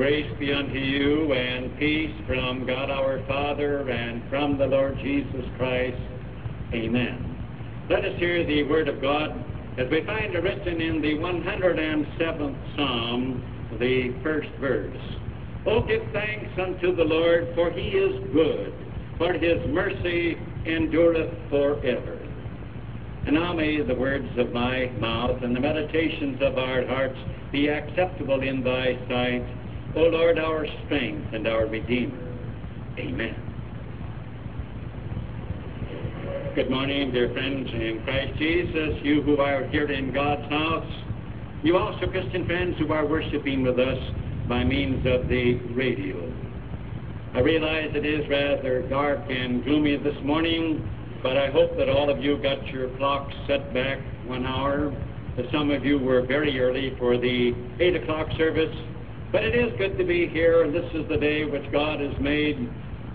Grace be unto you and peace from God our Father and from the Lord Jesus Christ. Amen. Let us hear the word of God as we find it written in the 107th Psalm, the first verse. Oh, give thanks unto the Lord, for he is good, for his mercy endureth forever. And now may the words of my mouth and the meditations of our hearts be acceptable in thy sight, O Lord, our strength and our Redeemer. Amen. Good morning, dear friends in Christ Jesus, you who are here in God's house, you also Christian friends who are worshiping with us by means of the radio. I realize it is rather dark and gloomy this morning, but I hope that all of you got your clocks set back one hour. Some of you were very early for the 8 o'clock service. But it is good to be here, and this is the day which God has made.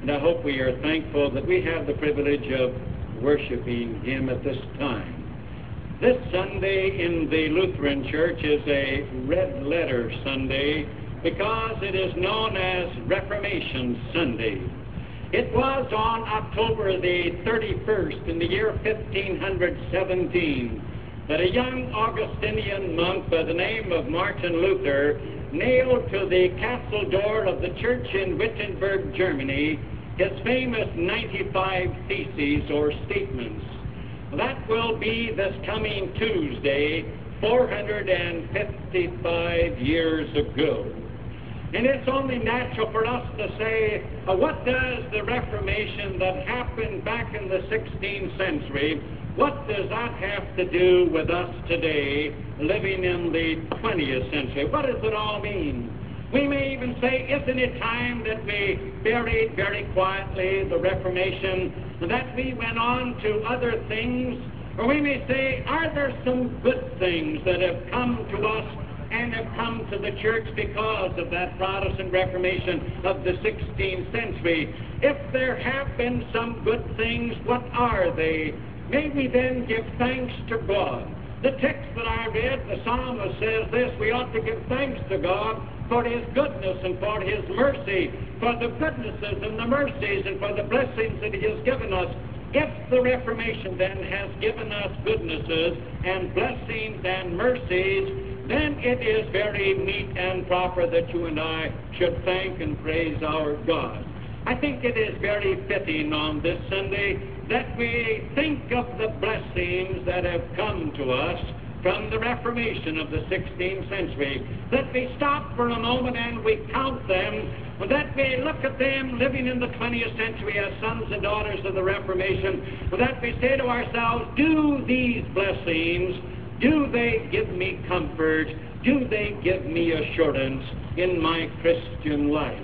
And I hope we are thankful that we have the privilege of worshiping Him at this time. This Sunday in the Lutheran Church is a red letter Sunday because it is known as Reformation Sunday. It was on October the 31st in the year 1517 that a young Augustinian monk by the name of Martin Luther nailed to the castle door of the church in Wittenberg, Germany, his famous 95 Theses or statements. That will be this coming Tuesday, 455 years ago. And it's only natural for us to say, uh, what does the Reformation that happened back in the 16th century, what does that have to do with us today living in the 20th century? What does it all mean? We may even say, isn't it time that we buried very quietly the Reformation, that we went on to other things? Or we may say, are there some good things that have come to us and have come to the church because of that Protestant Reformation of the 16th century. If there have been some good things, what are they? May we then give thanks to God. The text that I read, the psalmist says this we ought to give thanks to God for His goodness and for His mercy, for the goodnesses and the mercies and for the blessings that He has given us. If the Reformation then has given us goodnesses and blessings and mercies, then it is very meet and proper that you and I should thank and praise our God. I think it is very fitting on this Sunday that we think of the blessings that have come to us from the Reformation of the 16th century, that we stop for a moment and we count them, that we look at them living in the 20th century as sons and daughters of the Reformation, that we say to ourselves, do these blessings do they give me comfort? Do they give me assurance in my Christian life?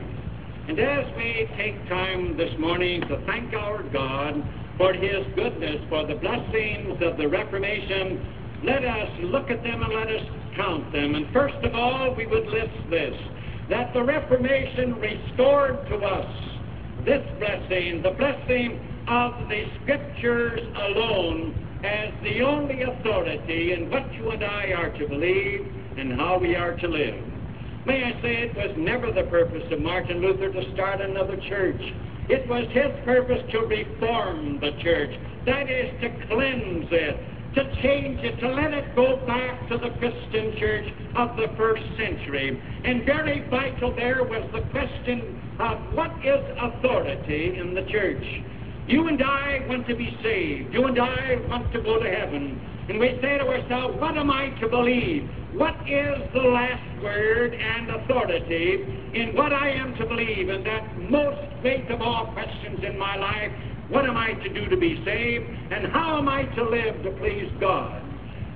And as we take time this morning to thank our God for His goodness, for the blessings of the Reformation, let us look at them and let us count them. And first of all, we would list this that the Reformation restored to us this blessing, the blessing of the Scriptures alone as the only authority in what you and I are to believe and how we are to live. May I say it was never the purpose of Martin Luther to start another church. It was his purpose to reform the church, that is, to cleanse it, to change it, to let it go back to the Christian church of the first century. And very vital there was the question of what is authority in the church. You and I want to be saved. You and I want to go to heaven. And we say to ourselves, what am I to believe? What is the last word and authority in what I am to believe? And that most great of all questions in my life, what am I to do to be saved? And how am I to live to please God?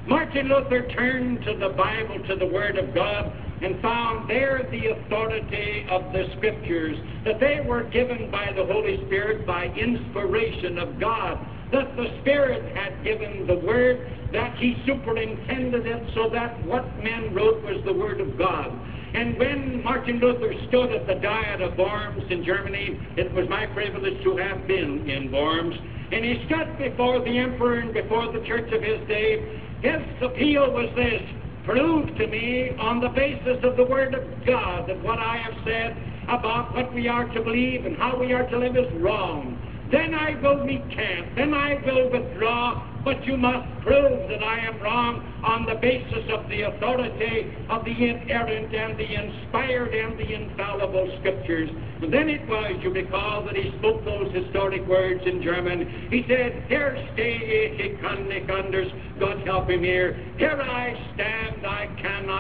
Martin Luther turned to the Bible, to the Word of God, and found there the authority of the Scriptures, that they were given by the Holy Spirit by inspiration of God, that the Spirit had given the Word, that He superintended it so that what men wrote was the Word of God. And when Martin Luther stood at the Diet of Worms in Germany, it was my privilege to have been in Worms, and he stood before the emperor and before the church of his day. His appeal was this prove to me on the basis of the Word of God that what I have said about what we are to believe and how we are to live is wrong. Then I will recant. Then I will withdraw. But you must prove that I am wrong on the basis of the authority of the inerrant and the inspired and the infallible Scriptures. And then it was, you recall, that he spoke those historic words in German. He said, Here stay ich, kann nicht anders, God help him here. Here I stand,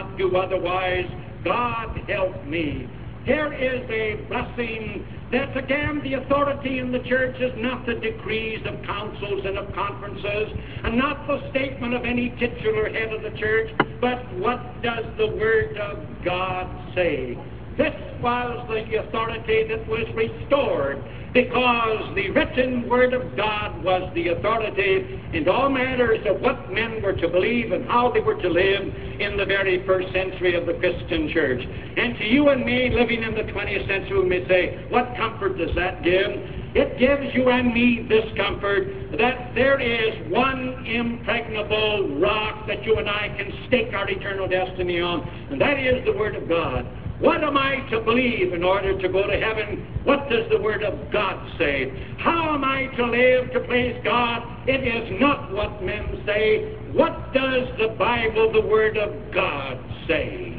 cannot do otherwise. God help me. Here is a blessing that, again, the authority in the church is not the decrees of councils and of conferences, and not the statement of any titular head of the church, but what does the Word of God say? This was the authority that was restored because the written Word of God was the authority in all matters of what men were to believe and how they were to live in the very first century of the Christian church. And to you and me living in the 20th century, we may say, what comfort does that give? It gives you and me this comfort that there is one impregnable rock that you and I can stake our eternal destiny on, and that is the Word of God. What am I to believe in order to go to heaven? What does the Word of God say? How am I to live to please God? It is not what men say. What does the Bible, the Word of God, say?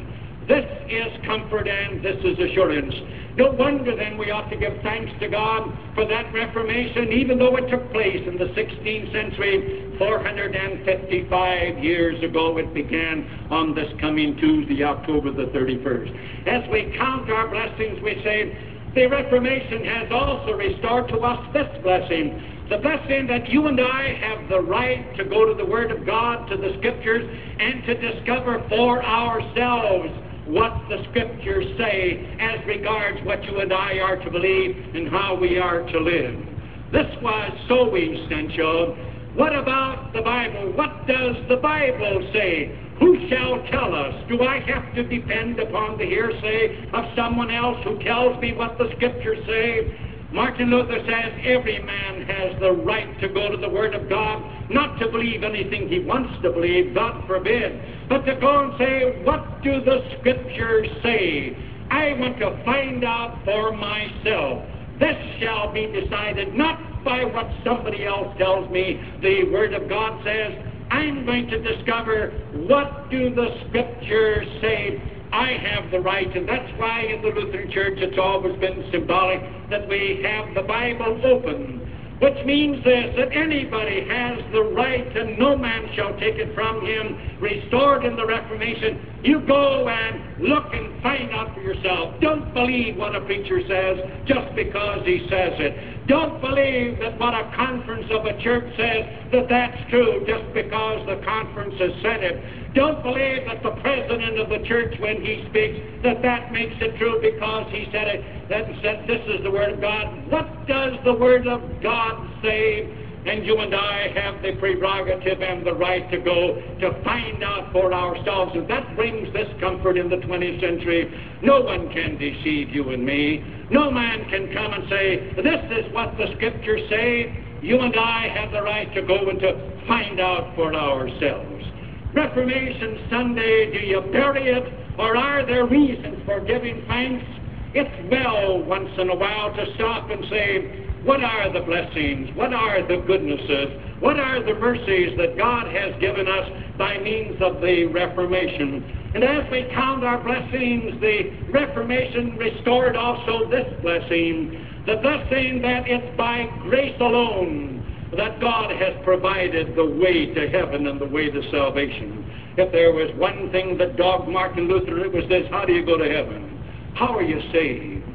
This is comfort and this is assurance. No wonder then we ought to give thanks to God for that Reformation, even though it took place in the 16th century. 455 years ago it began on this coming Tuesday, October the 31st. As we count our blessings, we say, the Reformation has also restored to us this blessing the blessing that you and I have the right to go to the Word of God, to the Scriptures, and to discover for ourselves what the Scriptures say as regards what you and I are to believe and how we are to live. This was so essential. What about the Bible? What does the Bible say? Who shall tell us? Do I have to depend upon the hearsay of someone else who tells me what the Scriptures say? Martin Luther says every man has the right to go to the Word of God, not to believe anything he wants to believe, God forbid, but to go and say, What do the Scriptures say? I want to find out for myself. This shall be decided not by what somebody else tells me the Word of God says. I'm going to discover what do the Scriptures say I have the right, and that's why in the Lutheran Church it's always been symbolic that we have the Bible open, which means this that anybody has the right and no man shall take it from him, restored in the Reformation. You go and look and find out for yourself. Don't believe what a preacher says just because he says it. Don't believe that what a conference of a church says that that's true just because the conference has said it. Don't believe that the president of the church, when he speaks, that that makes it true because he said it, that said this is the Word of God. What does the Word of God say? And you and I have the prerogative and the right to go to find out for ourselves. And that brings this comfort in the 20th century. No one can deceive you and me. No man can come and say, This is what the Scriptures say. You and I have the right to go and to find out for ourselves. Reformation Sunday, do you bury it, or are there reasons for giving thanks? It's well once in a while to stop and say, what are the blessings? What are the goodnesses? What are the mercies that God has given us by means of the Reformation? And as we count our blessings, the Reformation restored also this blessing the blessing that it's by grace alone that God has provided the way to heaven and the way to salvation. If there was one thing that dogged Martin Luther, it was this how do you go to heaven? How are you saved?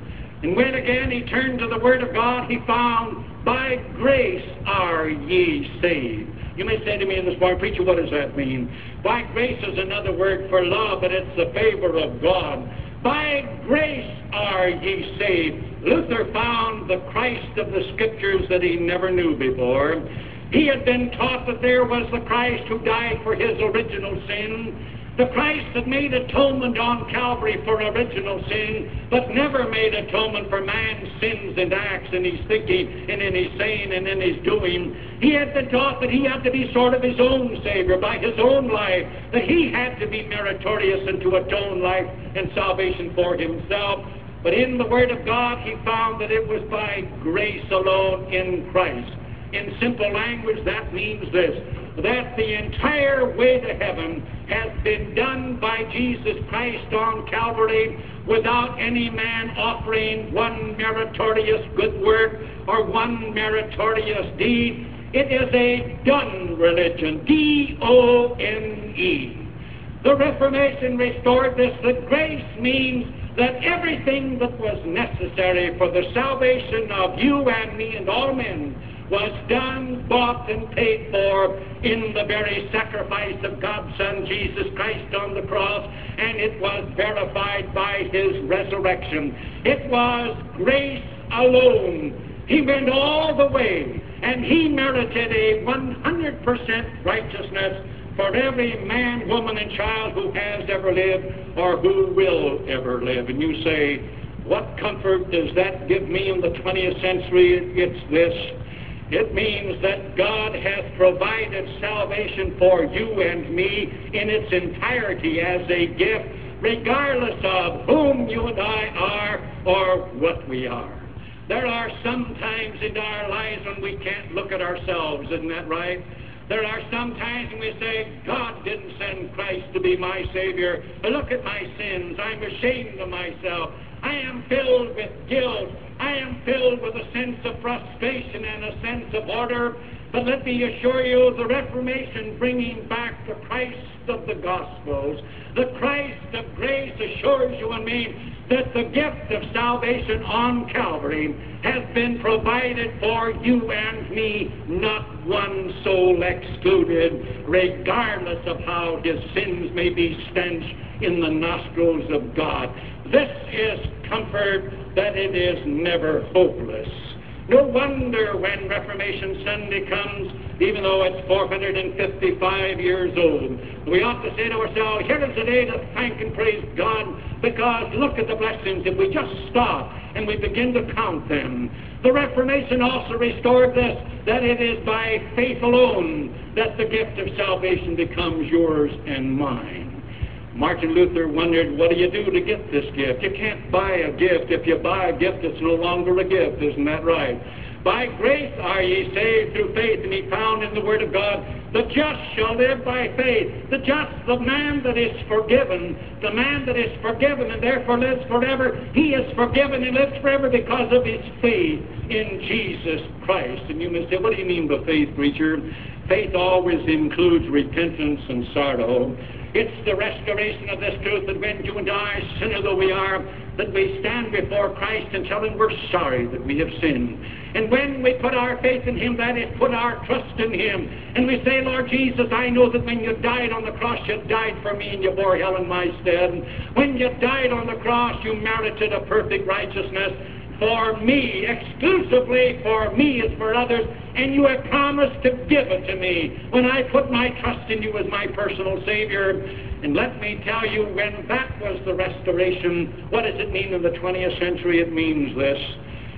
And when again he turned to the Word of God, he found, by grace are ye saved. You may say to me in this morning, Preacher, what does that mean? By grace is another word for love, but it's the favor of God. By grace are ye saved. Luther found the Christ of the Scriptures that he never knew before. He had been taught that there was the Christ who died for his original sin, The Christ that made atonement on Calvary for original sin, but never made atonement for man's sins and acts in his thinking and in his saying and in his doing. He had been taught that he had to be sort of his own Savior by his own life, that he had to be meritorious and to atone life and salvation for himself. But in the Word of God, he found that it was by grace alone in Christ. In simple language, that means this that the entire way to heaven has been done by Jesus Christ on Calvary without any man offering one meritorious good work or one meritorious deed. It is a done religion, D O N E. The Reformation restored this that grace means that everything that was necessary for the salvation of you and me and all men was done, bought, and paid for in the very sacrifice of God's Son, Jesus Christ, on the cross, and it was verified by his resurrection. It was grace alone. He went all the way, and he merited a 100% righteousness for every man, woman, and child who has ever lived or who will ever live. And you say, what comfort does that give me in the 20th century? It's this it means that God hath provided salvation for you and me in its entirety as a gift, regardless of whom you and I are or what we are. There are some times in our lives when we can't look at ourselves, isn't that right? There are some times when we say, God didn't send Christ to be my Savior. Look at my sins. I'm ashamed of myself. I am filled with guilt. I am filled with a sense of frustration and a sense of order. But let me assure you, the Reformation bringing back the Christ of the Gospels, the Christ of grace assures you and me that the gift of salvation on Calvary has been provided for you and me, not one soul excluded, regardless of how his sins may be stench in the nostrils of God. This is comfort that it is never hopeless. No wonder when Reformation Sunday comes, even though it's 455 years old, we ought to say to ourselves, here is a day to thank and praise God because look at the blessings if we just stop and we begin to count them. The Reformation also restored this, that it is by faith alone that the gift of salvation becomes yours and mine. Martin Luther wondered, what do you do to get this gift? You can't buy a gift. If you buy a gift, it's no longer a gift. Isn't that right? By grace are ye saved through faith, and he found in the Word of God, the just shall live by faith. The just, the man that is forgiven, the man that is forgiven and therefore lives forever, he is forgiven and lives forever because of his faith in Jesus Christ. And you may say, what do you mean by faith, preacher? Faith always includes repentance and sorrow. It's the restoration of this truth that when you and I, sinner though we are, that we stand before Christ and tell Him we're sorry that we have sinned. And when we put our faith in Him, that is, put our trust in Him, and we say, Lord Jesus, I know that when you died on the cross, you died for me and you bore hell in my stead. When you died on the cross, you merited a perfect righteousness for me, exclusively for me as for others, and you have promised to give it to me when I put my trust in you as my personal Savior. And let me tell you, when that was the restoration, what does it mean in the 20th century? It means this.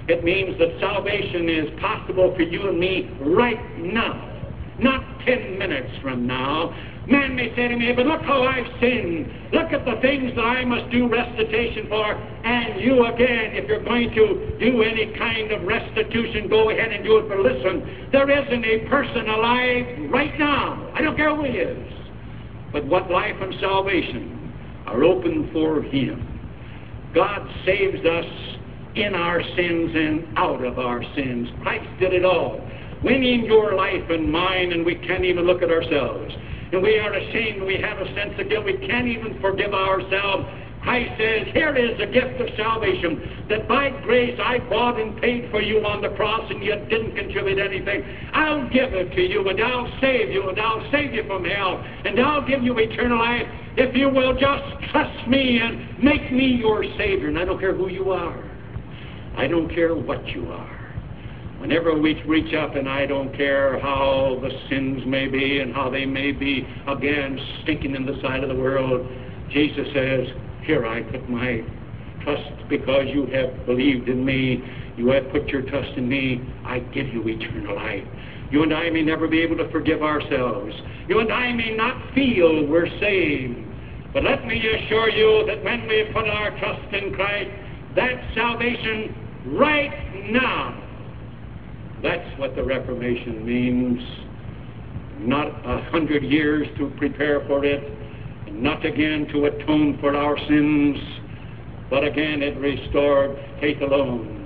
It means that salvation is possible for you and me right now, not 10 minutes from now, Man may say to me, but look how I've sinned. Look at the things that I must do restitution for. And you again, if you're going to do any kind of restitution, go ahead and do it. But listen, there isn't a person alive right now. I don't care who he is. But what life and salvation are open for him. God saves us in our sins and out of our sins. Christ did it all. Winning your life and mine, and we can't even look at ourselves and we are ashamed, we have a sense of guilt, we can't even forgive ourselves. Christ says, Here is a gift of salvation that by grace I bought and paid for you on the cross, and you didn't contribute anything. I'll give it to you, and I'll save you, and I'll save you from hell, and I'll give you eternal life if you will just trust me and make me your Savior. And I don't care who you are, I don't care what you are. Whenever we reach up, and I don't care how the sins may be and how they may be again stinking in the side of the world, Jesus says, Here I put my trust because you have believed in me. You have put your trust in me. I give you eternal life. You and I may never be able to forgive ourselves. You and I may not feel we're saved. But let me assure you that when we put our trust in Christ, that salvation right now that's what the Reformation means. Not a hundred years to prepare for it, not again to atone for our sins, but again it restored faith alone.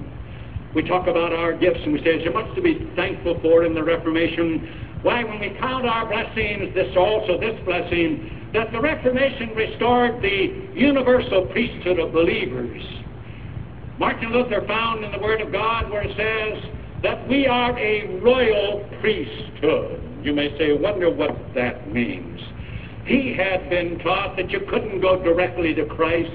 We talk about our gifts and we say there's much to be thankful for in the Reformation. Why, when we count our blessings, this also, this blessing, that the Reformation restored the universal priesthood of believers. Martin Luther found in the Word of God where it says, that we are a royal priesthood. You may say, wonder what that means. He had been taught that you couldn't go directly to Christ,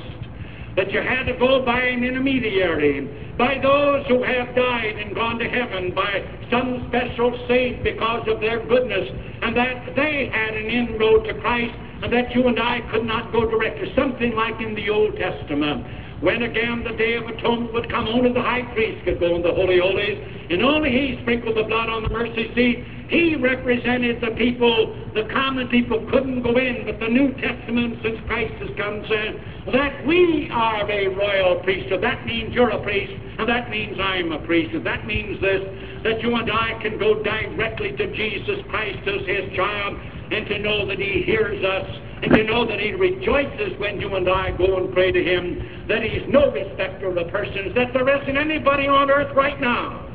that you had to go by an intermediary, by those who have died and gone to heaven, by some special saint because of their goodness, and that they had an inroad to Christ, and that you and I could not go directly. Something like in the Old Testament when again the Day of Atonement would come, only the high priest could go in the Holy Holies, and only he sprinkled the blood on the mercy seat. He represented the people. The common people couldn't go in, but the New Testament, since Christ has come, says that we are a royal priesthood. That means you're a priest, and that means I'm a priest. And that means this, that you and I can go directly to Jesus Christ as his child, and to know that he hears us and you know that He rejoices when you and I go and pray to Him, that He's no respecter of persons, that there isn't anybody on earth right now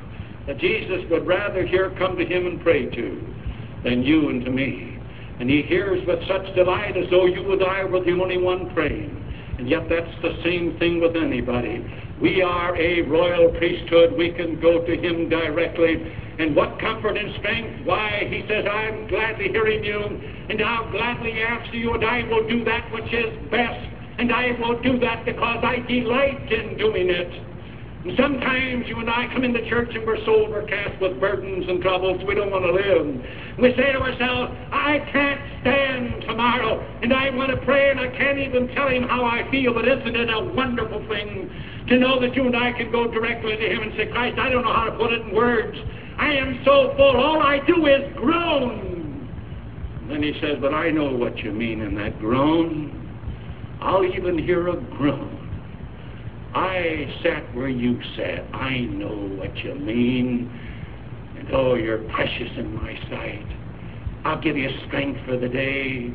that Jesus would rather hear come to Him and pray to than you and to me. And He hears with such delight as though you and I were the only one praying. And yet that's the same thing with anybody. We are a royal priesthood. We can go to Him directly and what comfort and strength? Why, he says, I'm gladly hearing you, and I'll gladly answer you, and I will do that which is best, and I will do that because I delight in doing it. And sometimes you and I come into church and we're so overcast with burdens and troubles we don't want to live. We say to ourselves, I can't stand tomorrow, and I want to pray, and I can't even tell him how I feel, but isn't it a wonderful thing to know that you and I can go directly to him and say, Christ, I don't know how to put it in words. I am so full, all I do is groan. Then he says, But I know what you mean in that groan. I'll even hear a groan. I sat where you sat. I know what you mean. And oh, you're precious in my sight. I'll give you strength for the day.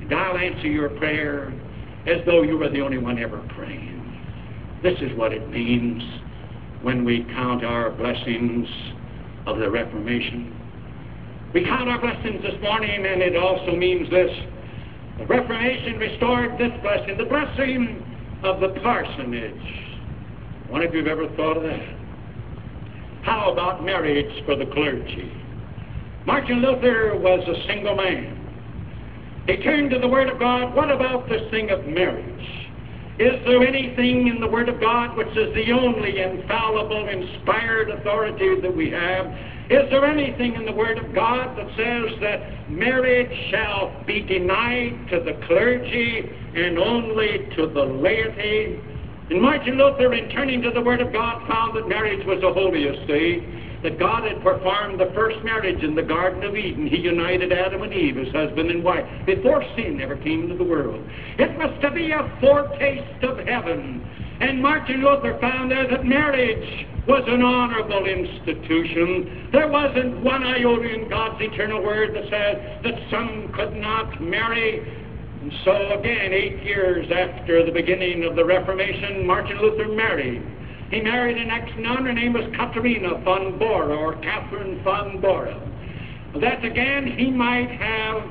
And I'll answer your prayer as though you were the only one ever praying. This is what it means when we count our blessings of the Reformation. We count our blessings this morning, and it also means this. The Reformation restored this blessing, the blessing of the parsonage. One of you have ever thought of that? How about marriage for the clergy? Martin Luther was a single man. He turned to the Word of God. What about this thing of marriage? Is there anything in the Word of God which is the only infallible, inspired authority that we have? Is there anything in the Word of God that says that marriage shall be denied to the clergy and only to the laity? And Martin Luther, in turning to the Word of God, found that marriage was the holiest estate that God had performed the first marriage in the Garden of Eden. He united Adam and Eve as husband and wife before sin ever came into the world. It was to be a foretaste of heaven. And Martin Luther found there that marriage was an honorable institution. There wasn't one iota in God's eternal word that said that some could not marry. And so again, eight years after the beginning of the Reformation, Martin Luther married. He married an ex-nun. Her name was Katharina von Bora, or Catherine von Bora. That again, he might have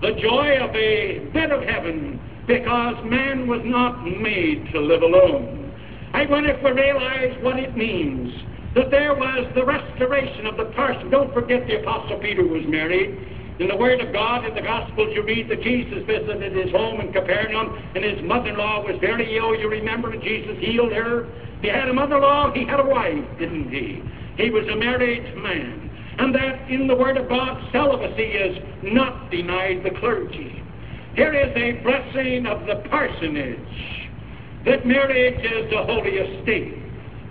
the joy of a bit of heaven because man was not made to live alone. I wonder if we realize what it means that there was the restoration of the person. Don't forget the Apostle Peter was married. In the Word of God, in the Gospels, you read that Jesus visited his home in Capernaum, and his mother-in-law was very ill. You remember, Jesus healed her. He had a mother-in-law, he had a wife, didn't he? He was a married man. And that in the Word of God, celibacy is not denied the clergy. Here is a blessing of the parsonage that marriage is the holy estate.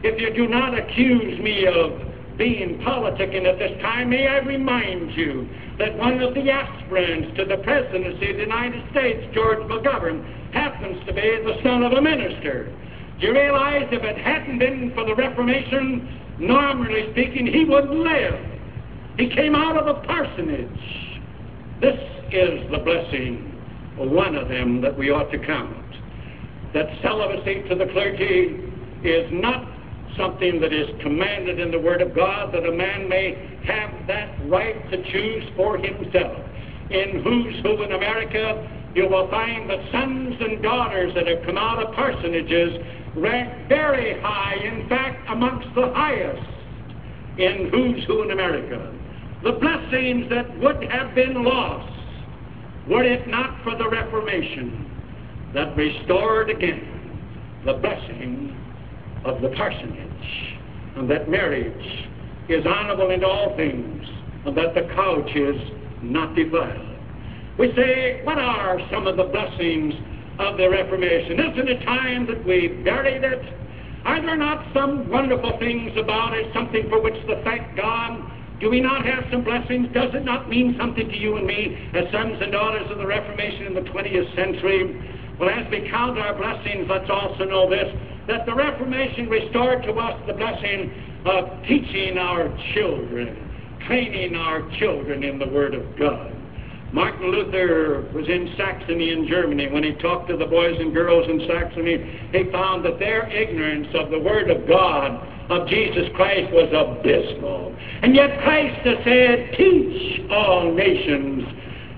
If you do not accuse me of being politicking at this time, may I remind you that one of the aspirants to the presidency of the United States, George McGovern, happens to be the son of a minister. You realize if it hadn't been for the Reformation, normally speaking, he wouldn't live. He came out of a parsonage. This is the blessing, one of them that we ought to count. That celibacy to the clergy is not something that is commanded in the Word of God, that a man may have that right to choose for himself. In Who's Who in America, you will find that sons and daughters that have come out of parsonages rank very high, in fact, amongst the highest in Who's Who in America. The blessings that would have been lost were it not for the Reformation that restored again the blessing of the parsonage, and that marriage is honorable in all things, and that the couch is not defiled. We say, what are some of the blessings of the Reformation? Isn't it time that we buried it? Are there not some wonderful things about it, something for which to thank God? Do we not have some blessings? Does it not mean something to you and me as sons and daughters of the Reformation in the 20th century? Well, as we count our blessings, let's also know this that the Reformation restored to us the blessing of teaching our children, training our children in the Word of God. Martin Luther was in Saxony in Germany. When he talked to the boys and girls in Saxony, he found that their ignorance of the Word of God, of Jesus Christ, was abysmal. And yet Christ has said, Teach all nations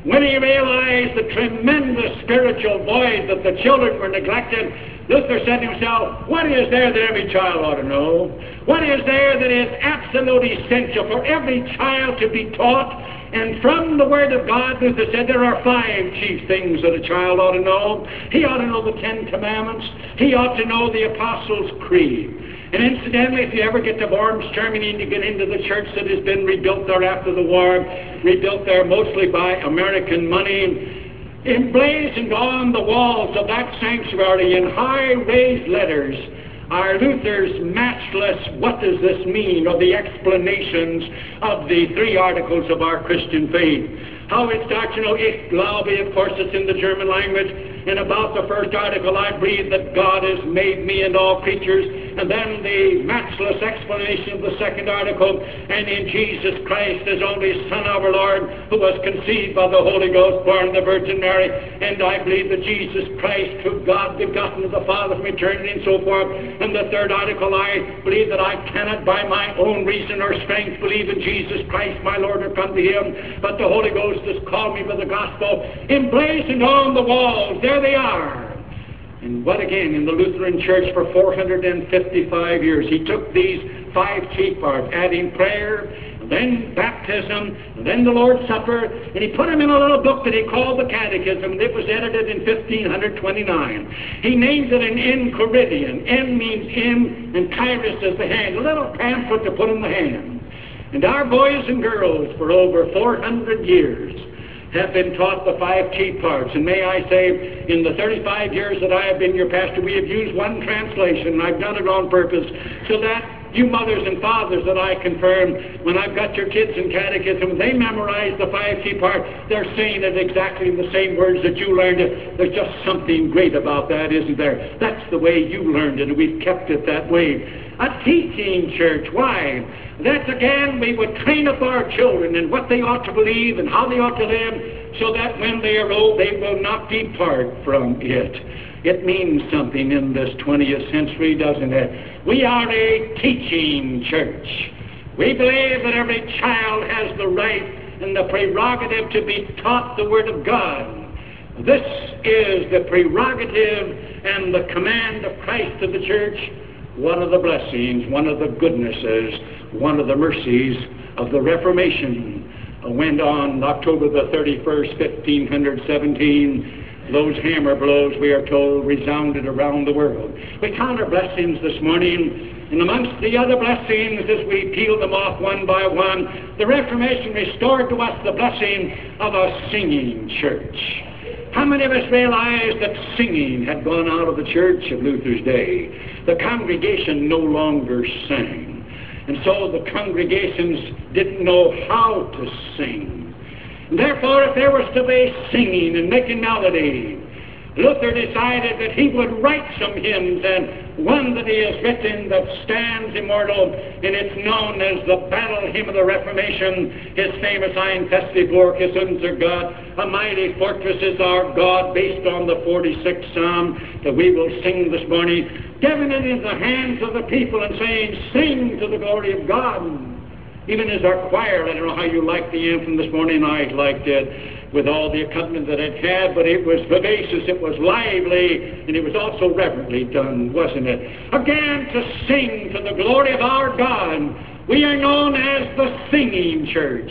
when he realized the tremendous spiritual void that the children were neglected, Luther said to himself, What is there that every child ought to know? What is there that is absolutely essential for every child to be taught? And from the Word of God, Luther said there are five chief things that a child ought to know. He ought to know the Ten Commandments. He ought to know the Apostles' Creed. And incidentally, if you ever get to Worms, Germany, and you get into the church that has been rebuilt there after the war, rebuilt there mostly by American money, emblazoned on the walls of that sanctuary in high raised letters are Luther's matchless what does this mean or the explanations of the three articles of our Christian faith. How it starts, you know, Ich glaube, of course it's in the German language, and about the first article, I believe that God has made me and all creatures, and then the matchless explanation of the second article, and in Jesus Christ, his only Son, our Lord, who was conceived by the Holy Ghost, born of the Virgin Mary, and I believe that Jesus Christ, true God, begotten of the Father from eternity, and so forth. And the third article, I believe that I cannot by my own reason or strength believe in Jesus Christ, my Lord, or come to him, but the Holy Ghost has called me by the gospel, emblazoned on the walls there they are. And what again in the Lutheran Church for 455 years? He took these five chief parts, adding prayer, then baptism, then the Lord's Supper, and he put them in a little book that he called the Catechism, and it was edited in 1529. He named it an Enchiridion. En means in, and chiris is the hand, a little pamphlet to put in the hand. And our boys and girls for over 400 years have been taught the five chief parts. And may I say, in the 35 years that I have been your pastor, we have used one translation, and I've done it on purpose, so that you mothers and fathers that I confirm, when I've got your kids in catechism, they memorize the five chief parts, they're saying it exactly in the same words that you learned it. There's just something great about that, isn't there? That's the way you learned it, and we've kept it that way. A teaching church. Why? That's again, we would train up our children in what they ought to believe and how they ought to live, so that when they are old, they will not depart from it. It means something in this 20th century, doesn't it? We are a teaching church. We believe that every child has the right and the prerogative to be taught the Word of God. This is the prerogative and the command of Christ to the church, one of the blessings, one of the goodnesses, one of the mercies of the Reformation. Went on October the 31st, 1517 Those hammer blows, we are told, resounded around the world. We count our blessings this morning, and amongst the other blessings, as we peel them off one by one, the Reformation restored to us the blessing of a singing church. How many of us realize that singing had gone out of the church of Luther's day? The congregation no longer sang. And so the congregations didn't know how to sing. And therefore, if there was to be singing and making melody, Luther decided that he would write some hymns, and one that he has written that stands immortal, and it's known as the Battle Hymn of the Reformation, his famous Ein feste Burg ist unser Gott. a mighty fortress is our God, based on the 46th Psalm that we will sing this morning, giving it in the hands of the people and saying, Sing to the glory of God. Even as our choir, I don't know how you liked the anthem this morning, I liked it with all the accompaniment that it had, but it was vivacious, it was lively, and it was also reverently done, wasn't it? Again, to sing to the glory of our God. We are known as the singing church.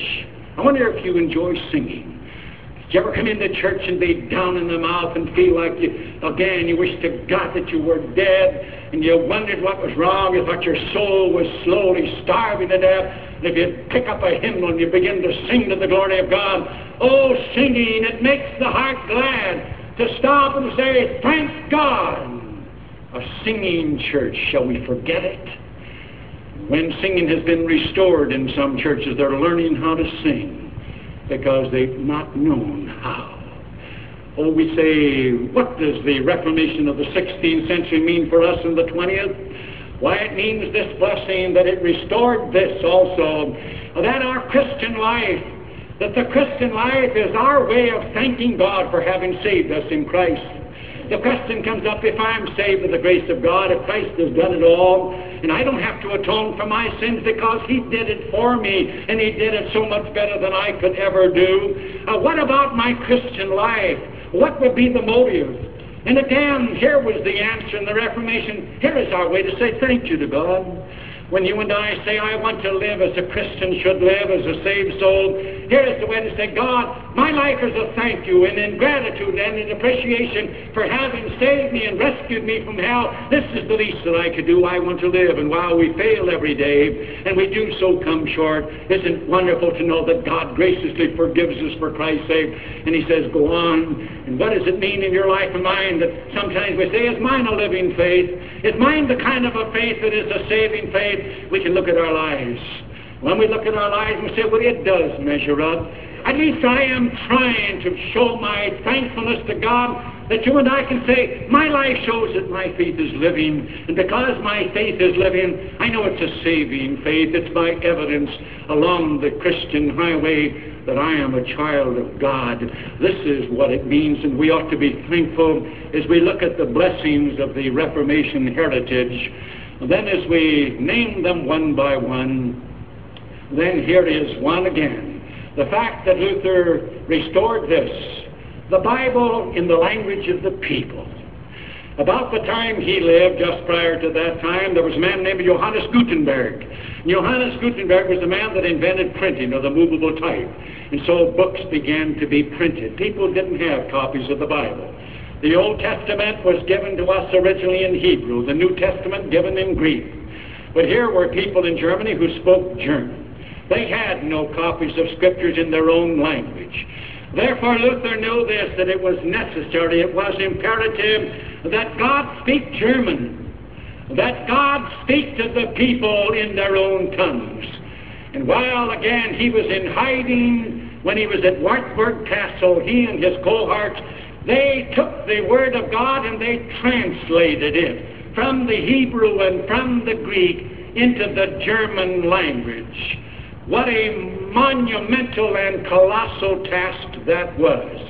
I wonder if you enjoy singing. Did you ever come into church and be down in the mouth and feel like you, again, you wish to God that you were dead and you wondered what was wrong, you thought your soul was slowly starving to death, and if you pick up a hymnal and you begin to sing to the glory of God, oh, singing, it makes the heart glad to stop and say, Thank God! A singing church, shall we forget it? When singing has been restored in some churches, they're learning how to sing because they've not known how. Oh, we say, what does the Reformation of the 16th century mean for us in the 20th? Why, it means this blessing that it restored this also, that our Christian life, that the Christian life is our way of thanking God for having saved us in Christ. The question comes up if I'm saved by the grace of God, if Christ has done it all, and I don't have to atone for my sins because He did it for me, and He did it so much better than I could ever do. Uh, what about my Christian life? What would be the motive? And again, here was the answer in the Reformation. Here is our way to say thank you to God. When you and I say, I want to live as a Christian should live, as a saved soul, here is the way to say, God, my life is a thank you and in gratitude and in appreciation for having saved me and rescued me from hell. This is the least that I could do. I want to live. And while we fail every day, and we do so come short, isn't it wonderful to know that God graciously forgives us for Christ's sake? And He says, go on. And what does it mean in your life and mine that sometimes we say, is mine a living faith? Is mine the kind of a faith that is a saving faith? We can look at our lives. When we look at our lives and say, well, it does measure up. At least I am trying to show my thankfulness to God that you and I can say, my life shows that my faith is living. And because my faith is living, I know it's a saving faith. It's my evidence along the Christian highway that I am a child of God. This is what it means, and we ought to be thankful as we look at the blessings of the Reformation heritage then as we name them one by one, then here is one again. The fact that Luther restored this, the Bible in the language of the people. About the time he lived, just prior to that time, there was a man named Johannes Gutenberg. Johannes Gutenberg was the man that invented printing of the movable type. And so books began to be printed. People didn't have copies of the Bible. The Old Testament was given to us originally in Hebrew, the New Testament given in Greek. But here were people in Germany who spoke German. They had no copies of scriptures in their own language. Therefore, Luther knew this that it was necessary, it was imperative that God speak German, that God speak to the people in their own tongues. And while again he was in hiding, when he was at Wartburg Castle, he and his cohorts they took the Word of God and they translated it from the Hebrew and from the Greek into the German language. What a monumental and colossal task that was.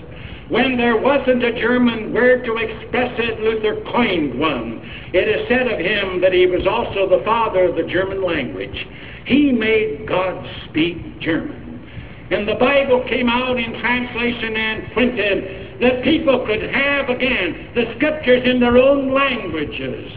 When there wasn't a German word to express it, Luther coined one. It is said of him that he was also the father of the German language. He made God speak German. And the Bible came out in translation and printed that people could have again the scriptures in their own languages.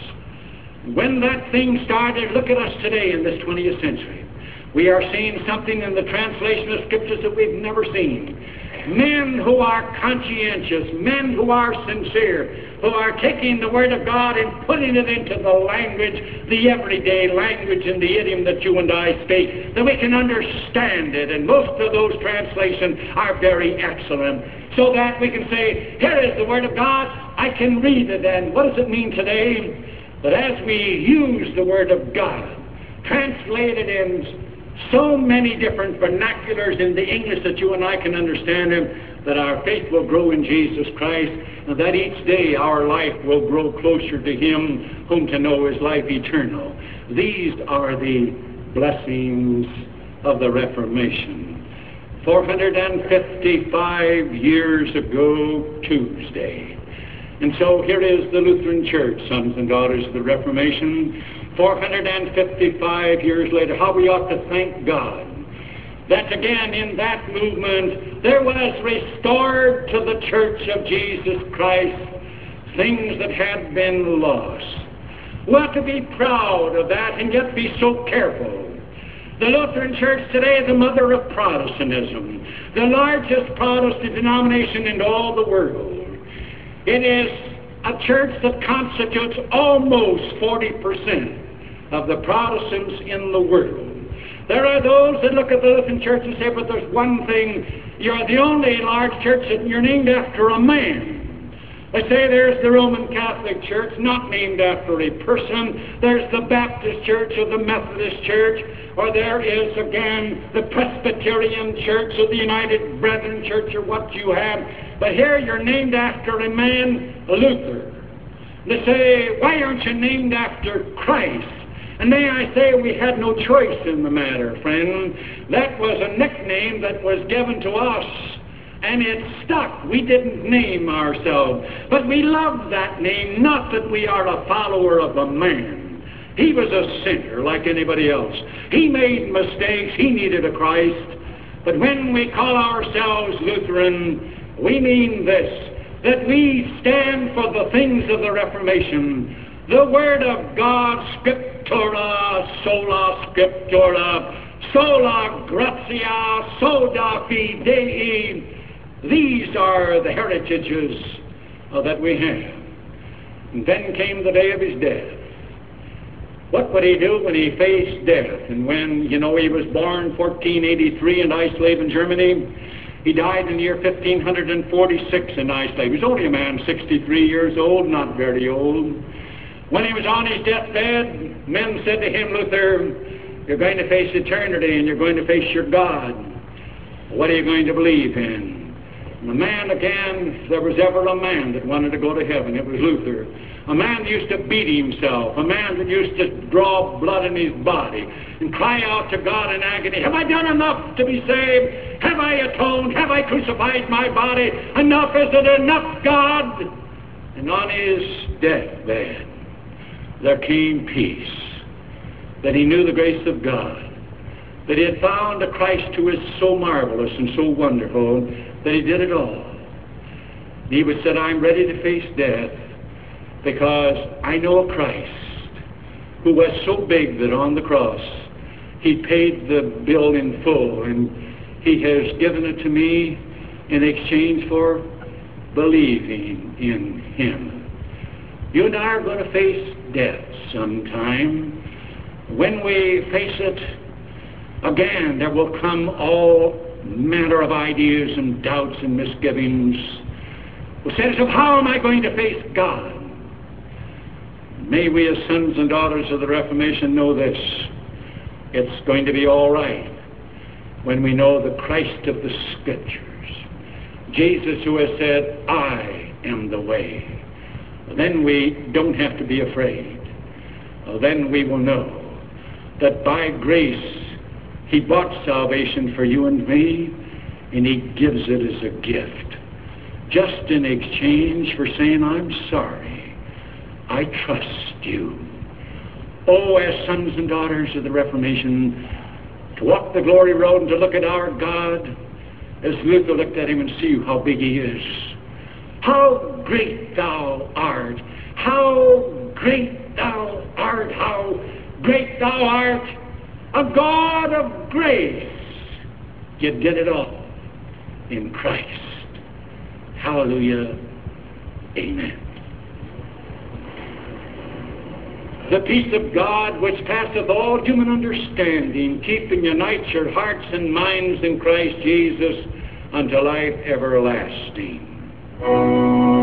When that thing started, look at us today in this 20th century. We are seeing something in the translation of scriptures that we've never seen. Men who are conscientious, men who are sincere, who are taking the Word of God and putting it into the language, the everyday language and the idiom that you and I speak, that we can understand it. And most of those translations are very excellent. So that we can say, here is the Word of God, I can read it. And what does it mean today? That as we use the Word of God, translated in so many different vernaculars in the English that you and I can understand them, that our faith will grow in Jesus Christ, and that each day our life will grow closer to Him whom to know is life eternal. These are the blessings of the Reformation. 455 years ago, Tuesday. And so here is the Lutheran Church, sons and daughters of the Reformation, 455 years later. How we ought to thank God that again in that movement there was restored to the Church of Jesus Christ things that had been lost. We ought to be proud of that and yet be so careful. The Lutheran Church today is the mother of Protestantism, the largest Protestant denomination in all the world. It is a church that constitutes almost 40% of the Protestants in the world. There are those that look at the Lutheran Church and say, but there's one thing, you're the only large church that you're named after a man. They say there's the Roman Catholic Church, not named after a person. There's the Baptist Church or the Methodist Church, or there is, again, the Presbyterian Church or the United Brethren Church or what you have. But here you're named after a man, Luther. They say, why aren't you named after Christ? And may I say, we had no choice in the matter, friend. That was a nickname that was given to us, and it stuck. We didn't name ourselves, but we loved that name, not that we are a follower of a man. He was a sinner like anybody else. He made mistakes. He needed a Christ. But when we call ourselves Lutheran, we mean this that we stand for the things of the Reformation. The Word of God, Scriptura, sola Scriptura, sola gratia, sola fidei. These are the heritages uh, that we have. And then came the day of his death. What would he do when he faced death? And when, you know, he was born 1483 in Eisleben, Germany, he died in the year 1546 in Eisleben. He was only a man, 63 years old, not very old. When he was on his deathbed, men said to him, Luther, you're going to face eternity and you're going to face your God. What are you going to believe in? And the man, again, if there was ever a man that wanted to go to heaven, it was Luther. A man that used to beat himself, a man that used to draw blood in his body and cry out to God in agony, Have I done enough to be saved? Have I atoned? Have I crucified my body? Enough is it enough, God? And on his deathbed, there came peace, that he knew the grace of God, that he had found a Christ who is so marvelous and so wonderful that he did it all. He would said, I'm ready to face death because I know a Christ who was so big that on the cross he paid the bill in full and he has given it to me in exchange for believing in him. You and I are going to face death sometime. When we face it, again, there will come all manner of ideas and doubts and misgivings. Who says of how am I going to face God? May we as sons and daughters of the Reformation know this. It's going to be all right when we know the Christ of the Scriptures. Jesus who has said, I am the way. Then we don't have to be afraid. Then we will know that by grace he bought salvation for you and me, and He gives it as a gift. Just in exchange for saying, I'm sorry. I trust you. Oh, as sons and daughters of the Reformation, to walk the glory road and to look at our God as Luther looked at him and see how big he is. How great thou art! How great thou art! How great thou art! a God of grace. You did it all. in Christ. Hallelujah. Amen. The peace of God, which passeth all human understanding, keep and unite your hearts and minds in Christ Jesus unto life everlasting. Música